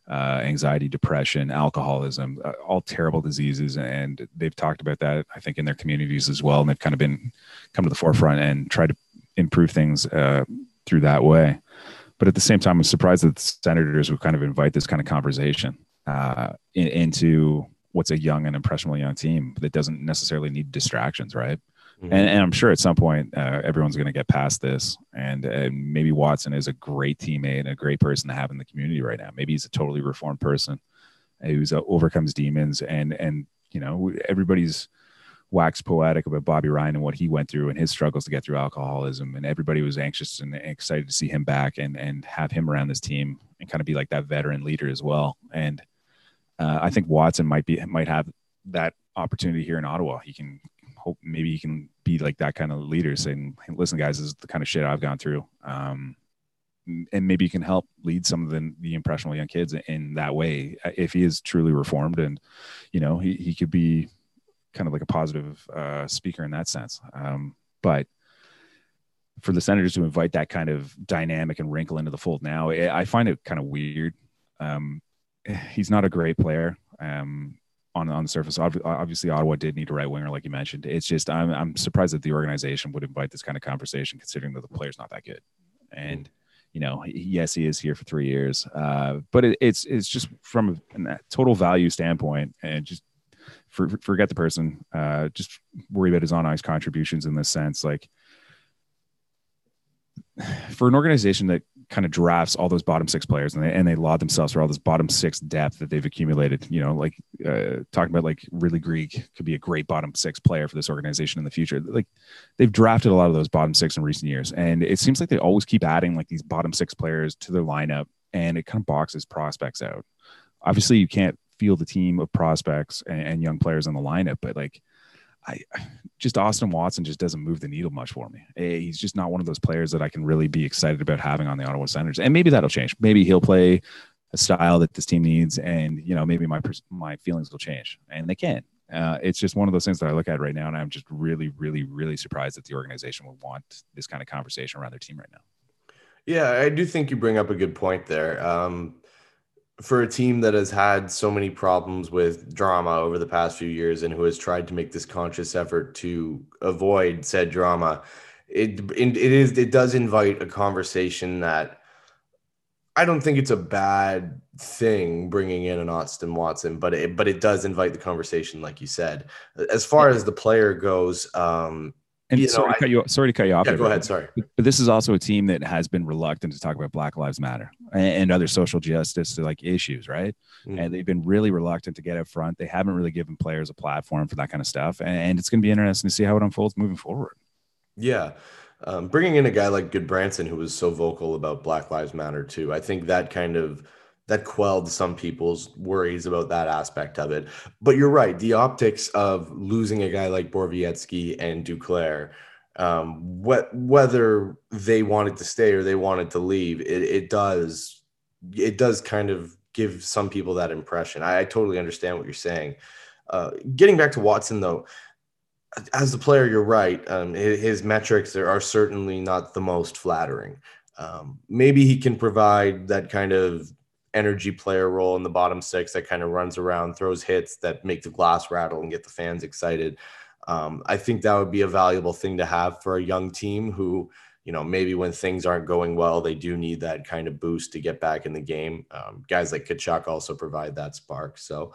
uh, anxiety, depression, alcoholism, uh, all terrible diseases. And they've talked about that, I think, in their communities as well. And they've kind of been come to the forefront and tried to improve things uh, through that way. But at the same time, I'm surprised that the senators would kind of invite this kind of conversation in, into what's a young and impressionable young team that doesn't necessarily need distractions, right? Mm-hmm. And, and, I'm sure at some point uh, everyone's going to get past this, and, and maybe Watson is a great teammate and a great person to have in the community right now. Maybe he's a totally reformed person who uh, overcomes demons, and and you know everybody's waxed poetic about Bobby Ryan and what he went through and his struggles to get through alcoholism, and everybody was anxious and excited to see him back and and have him around this team and kind of be like that veteran leader as well. And uh, I think Watson might be might have that opportunity here in Ottawa. He can hope maybe he can be like that kind of leader, saying, "Listen, guys, this is the kind of shit I've gone through." Um, and maybe he can help lead some of the, the impressionable young kids in that way uh, if he is truly reformed and you know he, he could be kind of like a positive uh, speaker in that sense um, but for the senators to invite that kind of dynamic and wrinkle into the fold now i find it kind of weird um, he's not a great player. Um, on on the surface, obviously Ottawa did need a right winger, like you mentioned. It's just I'm I'm surprised that the organization would invite this kind of conversation, considering that the player's not that good. And you know, yes, he is here for three years, uh, but it, it's it's just from a total value standpoint, and just for, forget the person. Uh, just worry about his on ice contributions in this sense, like for an organization that kind of drafts all those bottom six players and they, and they laud themselves for all this bottom six depth that they've accumulated, you know, like uh, talking about like Ridley Greig could be a great bottom six player for this organization in the future. Like they've drafted a lot of those bottom six in recent years. And it seems like they always keep adding like these bottom six players to their lineup and it kind of boxes prospects out. Obviously you can't field a team of prospects and, and young players in the lineup, but like I just Austin Watson just doesn't move the needle much for me. Eh, he's just not one of those players that I can really be excited about having on the Ottawa Senators. And maybe that'll change. Maybe he'll play a style that this team needs, and you know maybe my my feelings will change, and they can. Uh, it's just one of those things that I look at right now, and I'm just really, really, really surprised that the organization would want this kind of conversation around their team right now. Yeah, I do think you bring up a good point there. Um, for a team that has had so many problems with drama over the past few years and who has tried to make this conscious effort to avoid said drama, it it is it does invite a conversation that I don't think it's a bad thing bringing in an Austin Watson, but it but it does invite the conversation, like you said. As far as the player goes, um, and you sorry, know, to cut you, sorry to cut you off. yeah, there, go ahead. Sorry. But this is also a team that has been reluctant to talk about Black Lives Matter and, other social justice like issues, right? Mm. And they've been really reluctant to get up front. They haven't really given players a platform for that kind of stuff, and, and it's going to be interesting to see how it unfolds moving forward. Yeah. Um, bringing in a guy like Gudbranson, who was so vocal about Black Lives Matter too, I think that kind of that quelled some people's worries about that aspect of it. But you're right, the optics of losing a guy like Borowiecki and Duclair, um, wh- whether they wanted to stay or they wanted to leave, it, it does it does kind of give some people that impression. I, I totally understand what you're saying. Uh, getting back to Watson though, as the player, you're right. Um, his, his metrics are, are certainly not the most flattering. Um, maybe he can provide that kind of energy player role in the bottom six that kind of runs around, throws hits that make the glass rattle and get the fans excited. Um, I think that would be a valuable thing to have for a young team who, you know, maybe when things aren't going well, they do need that kind of boost to get back in the game. Um, guys like Tkachuk also provide that spark. So,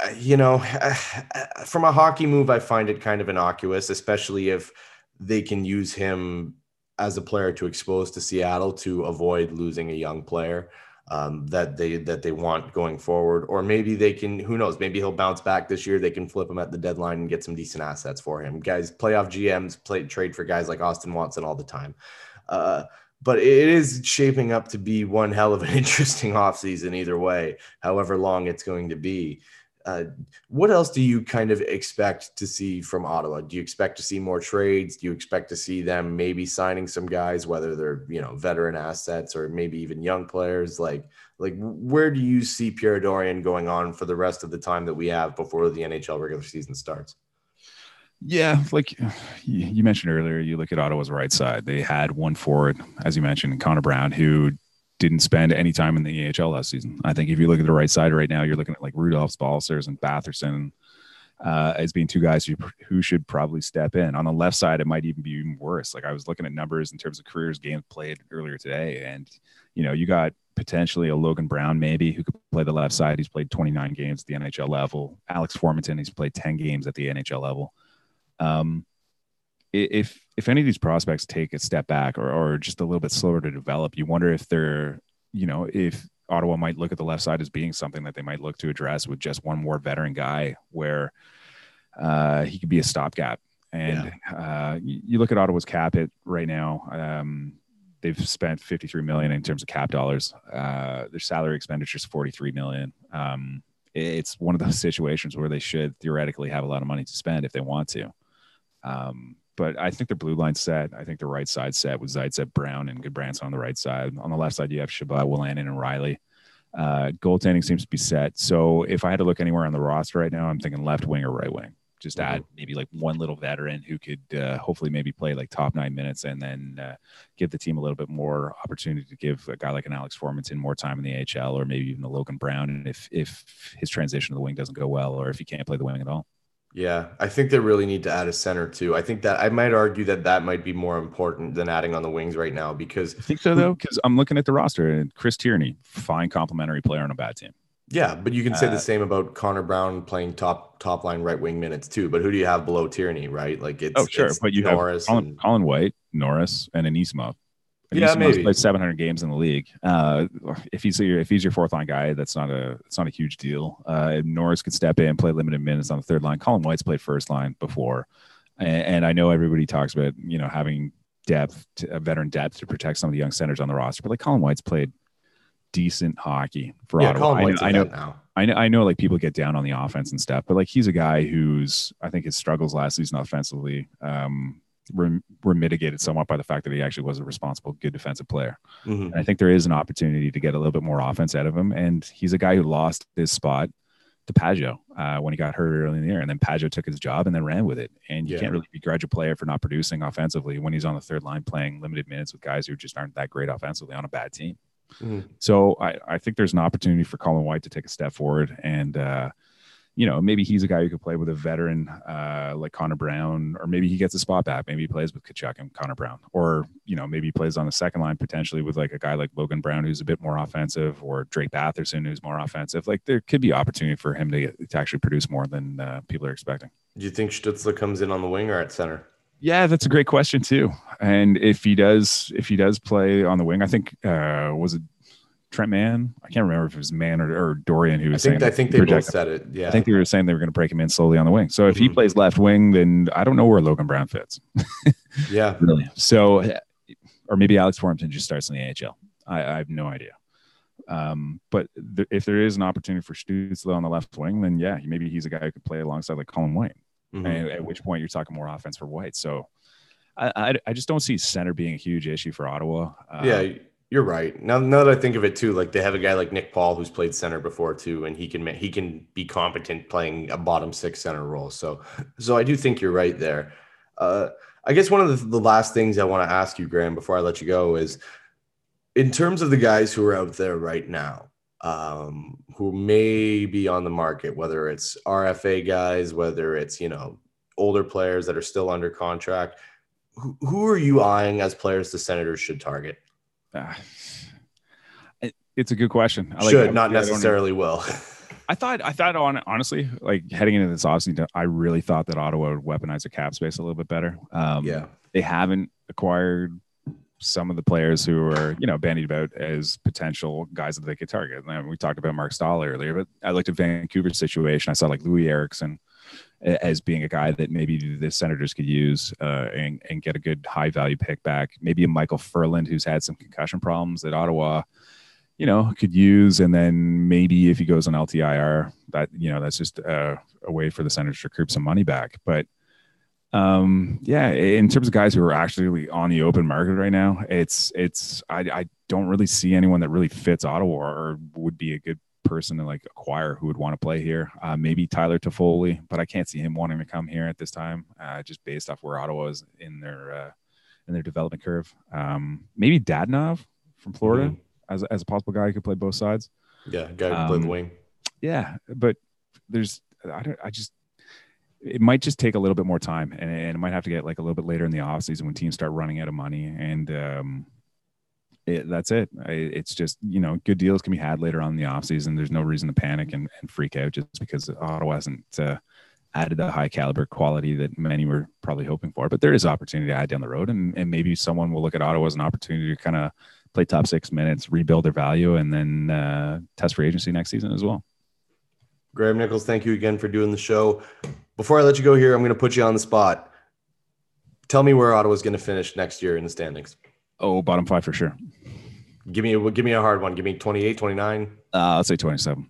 uh, you know, from a hockey move, I find it kind of innocuous, especially if they can use him as a player to expose to Seattle to avoid losing a young player um, that they that they want going forward. Or maybe they can, who knows? Maybe he'll bounce back this year. They can flip him at the deadline and get some decent assets for him. Guys, playoff GMs play trade for guys like Austin Watson all the time. Uh, but it is shaping up to be one hell of an interesting offseason either way, however long it's going to be. Uh, what else do you kind of expect to see from Ottawa? Do you expect to see more trades? Do you expect to see them maybe signing some guys, whether they're you know veteran assets or maybe even young players? Like like where do you see Pierre Dorion going on for the rest of the time that we have before the NHL regular season starts? Yeah, like you you mentioned earlier, you look at Ottawa's right side. They had one forward, as you mentioned, Connor Brown, who didn't spend any time in the AHL last season. I think if you look at the right side right now, you're looking at like Rudolfs Balcers and Batherson uh, as being two guys who, who should probably step in. On the left side, it might even be even worse. Like I was looking at numbers in terms of careers games played earlier today, and you know you got potentially a Logan Brown maybe who could play the left side. He's played 29 games at the NHL level. Alex Formenton, he's played 10 games at the NHL level. Um, if if any of these prospects take a step back or, or just a little bit slower to develop, you wonder if they're, you know, if Ottawa might look at the left side as being something that they might look to address with just one more veteran guy where uh, he could be a stopgap. And uh, you, you look at Ottawa's cap hit right now. Um, they've spent 53 million in terms of cap dollars. Uh, their salary expenditures 43 million. Um, it's one of those situations where they should theoretically have a lot of money to spend if they want to. Um, but I think the blue line set. I think the right side set with Zaitsev, Brown, and Gudbranson on the right side. On the left side, you have Chabot, Wolanin, and Reilly. Uh, goaltending seems to be set. So if I had to look anywhere on the roster right now, I'm thinking left wing or right wing. Just add maybe like one little veteran who could uh, hopefully maybe play like top nine minutes and then uh, give the team a little bit more opportunity to give a guy like an Alex Formenton more time in the AHL or maybe even a Logan Brown if if his transition to the wing doesn't go well or if he can't play the wing at all. Yeah, I think they really need to add a center too. I think that I might argue that that might be more important than adding on the wings right now because I think so though, because I'm looking at the roster and Chris Tierney, fine complimentary player on a bad team. yeah, but you can say Uh, the same about Connor Brown playing top top line right wing minutes too. But who do you have below Tierney, right? Like it's Oh sure, it's but you Norris have Colin, and- Colin White, Norris, and Anisimov. Yeah, maybe. played 700 games in the league. Uh, if he's your if he's your fourth line guy, that's not a it's not a huge deal. Uh, Norris could step in, play limited minutes on the third line. Colin White's played first line before, and, and I know everybody talks about you know having depth, to, uh, veteran depth to protect some of the young centers on the roster, but like Colin White's played decent hockey for yeah, Ottawa. Colin I know- White's know now. I know, I know like people get down on the offense and stuff, but like he's a guy who's I think his struggles last season offensively um, were, were mitigated somewhat by the fact that he actually was a responsible, good defensive player. Mhm. And I think there is an opportunity to get a little bit more offense out of him. And he's a guy who lost his spot to Pageau uh, when he got hurt early in the year, and then Pageau took his job and then ran with it. And you Yeah. can't really begrudge a player for not producing offensively when he's on the third line playing limited minutes with guys who just aren't that great offensively on a bad team. Mm-hmm. So I, I think there's an opportunity for Colin White to take a step forward and uh, you know, maybe he's a guy who could play with a veteran uh, like Connor Brown, or maybe he gets a spot back. Maybe he plays with Tkachuk and Connor Brown, or you know, maybe he plays on the second line potentially with like a guy like Logan Brown who's a bit more offensive, or Drake Batherson who's more offensive. Like there could be opportunity for him to get, to actually produce more than uh, people are expecting. Do you think Stützle comes in on the wing or at center? Yeah, that's a great question too. And if he does, if he does play on the wing, I think uh, was it Trent Mann. I can't remember if it was Mann or, or Dorion who was I think, saying. I think they both said it. Yeah. I think they were saying they were going to break him in slowly on the wing. So if mm-hmm. he plays left wing, then I don't know where Logan Brown fits. yeah. Really. So, or maybe Alex Formenton just starts in the AHL. I, I have no idea. Um, but th- if there is an opportunity for Stützle on the left wing, then yeah, maybe he's a guy who could play alongside like Colin White. Mm-hmm. And at which point you're talking more offense for White. So I, I, I, just don't see center being a huge issue for Ottawa. yeah, um, you're right. Now, now that I think of it too, like they have a guy like Nick Paul who's played center before too, and he can he can be competent playing a bottom six center role. So, so I do think you're right there. Uh, I guess one of the, the last things I want to ask you, Graeme, before I let you go, is in terms of the guys who are out there right now, um, who may be on the market, whether it's RFA guys, whether it's you know older players that are still under contract. Who, who are you eyeing as players the Senators should target? Uh, it's a good question. I like Should not necessarily will. I thought I thought on honestly, like heading into this offseason, I really thought that Ottawa would weaponize their cap space a little bit better. Um, yeah, they haven't acquired some of the players who are you know bandied about as potential guys that they could target. And we talked about Marc Staal earlier, but I looked at Vancouver's situation. I saw like Loui Eriksson as being a guy that maybe the Senators could use uh, and, and get a good high value pick back. Maybe a Micheal Ferland who's had some concussion problems that Ottawa, you know, could use. And then maybe if he goes on LTIR, that you know that's just a, a way for the Senators to recoup some money back. But um, yeah, in terms of guys who are actually on the open market right now, it's it's I, I don't really see anyone that really fits Ottawa or would be a good person to like acquire who would want to play here. Uh, maybe Tyler Toffoli, but I can't see him wanting to come here at this time, uh, just based off where Ottawa is in their uh, in their development curve. Um, maybe Dadonov from Florida mm-hmm. as, as a possible guy who could play both sides. Yeah, guy who um, play the um, wing. Yeah, but there's I don't I just it might just take a little bit more time and, and it might have to get like a little bit later in the off season when teams start running out of money and um, it, that's it. I, it's just you know good deals can be had later on in the offseason. There's no reason to panic and, and freak out just because Ottawa hasn't uh, added the high caliber quality that many were probably hoping for. But there is opportunity to add down the road, and, and maybe someone will look at Ottawa as an opportunity to kind of play top six minutes, rebuild their value, and then uh, test for agency next season as well. Graeme Nichols, thank you again for doing the show. Before I let you go here, I'm going to put you on the spot. Tell me where Ottawa's going to finish next year in the standings. Oh, bottom five for sure. Give me a give me a hard one. Give me 28, 29. Uh, I'll say 27.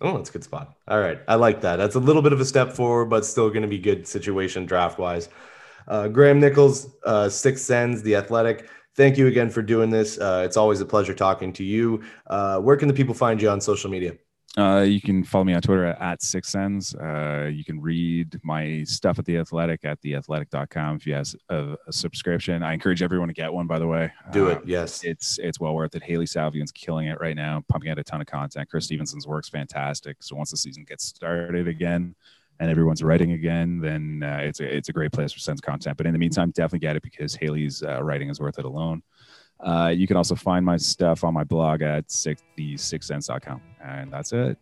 Oh, that's a good spot. All right. I like that. That's a little bit of a step forward, but still going to be good situation draft wise. Uh, Graeme Nichols, uh, Six Sens, The Athletic. Thank you again for doing this. Uh, it's always a pleasure talking to you. Uh, where can the people find you on social media? Uh, you can follow me on Twitter at, at Six Sens. Uh, you can read my stuff at The Athletic at theathletic.com if you have a, a, subscription. I encourage everyone to get one, by the way. Do it. Uh, yes. It's it's well worth it. Hailey Salvian's killing it right now, pumping out a ton of content. Chris Stevenson's work's fantastic. So once the season gets started again and everyone's writing again, then uh, it's, a, it's a great place for Sense content. But in the meantime, definitely get it because Hailey's uh, writing is worth it alone. Uh, you can also find my stuff on my blog at six, the6sense.com. And that's it.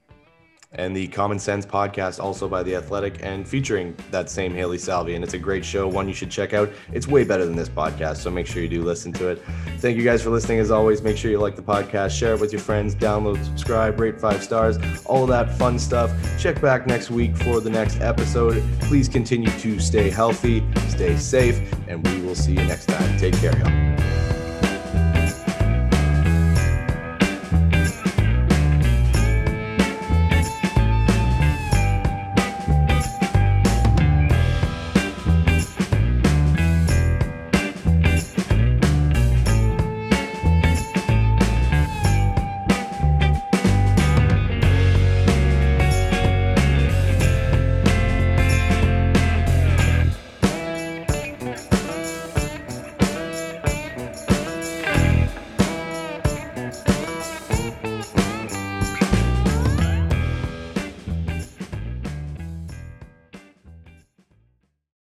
And the Common Sense podcast, also by The Athletic, and featuring that same Hailey Salvi. And it's a great show, one you should check out. It's way better than this podcast, so make sure you do listen to it. Thank you guys for listening. As always, make sure you like the podcast, share it with your friends, download, subscribe, rate five stars, all that fun stuff. Check back next week for the next episode. Please continue to stay healthy, stay safe, and we will see you next time. Take care, y'all.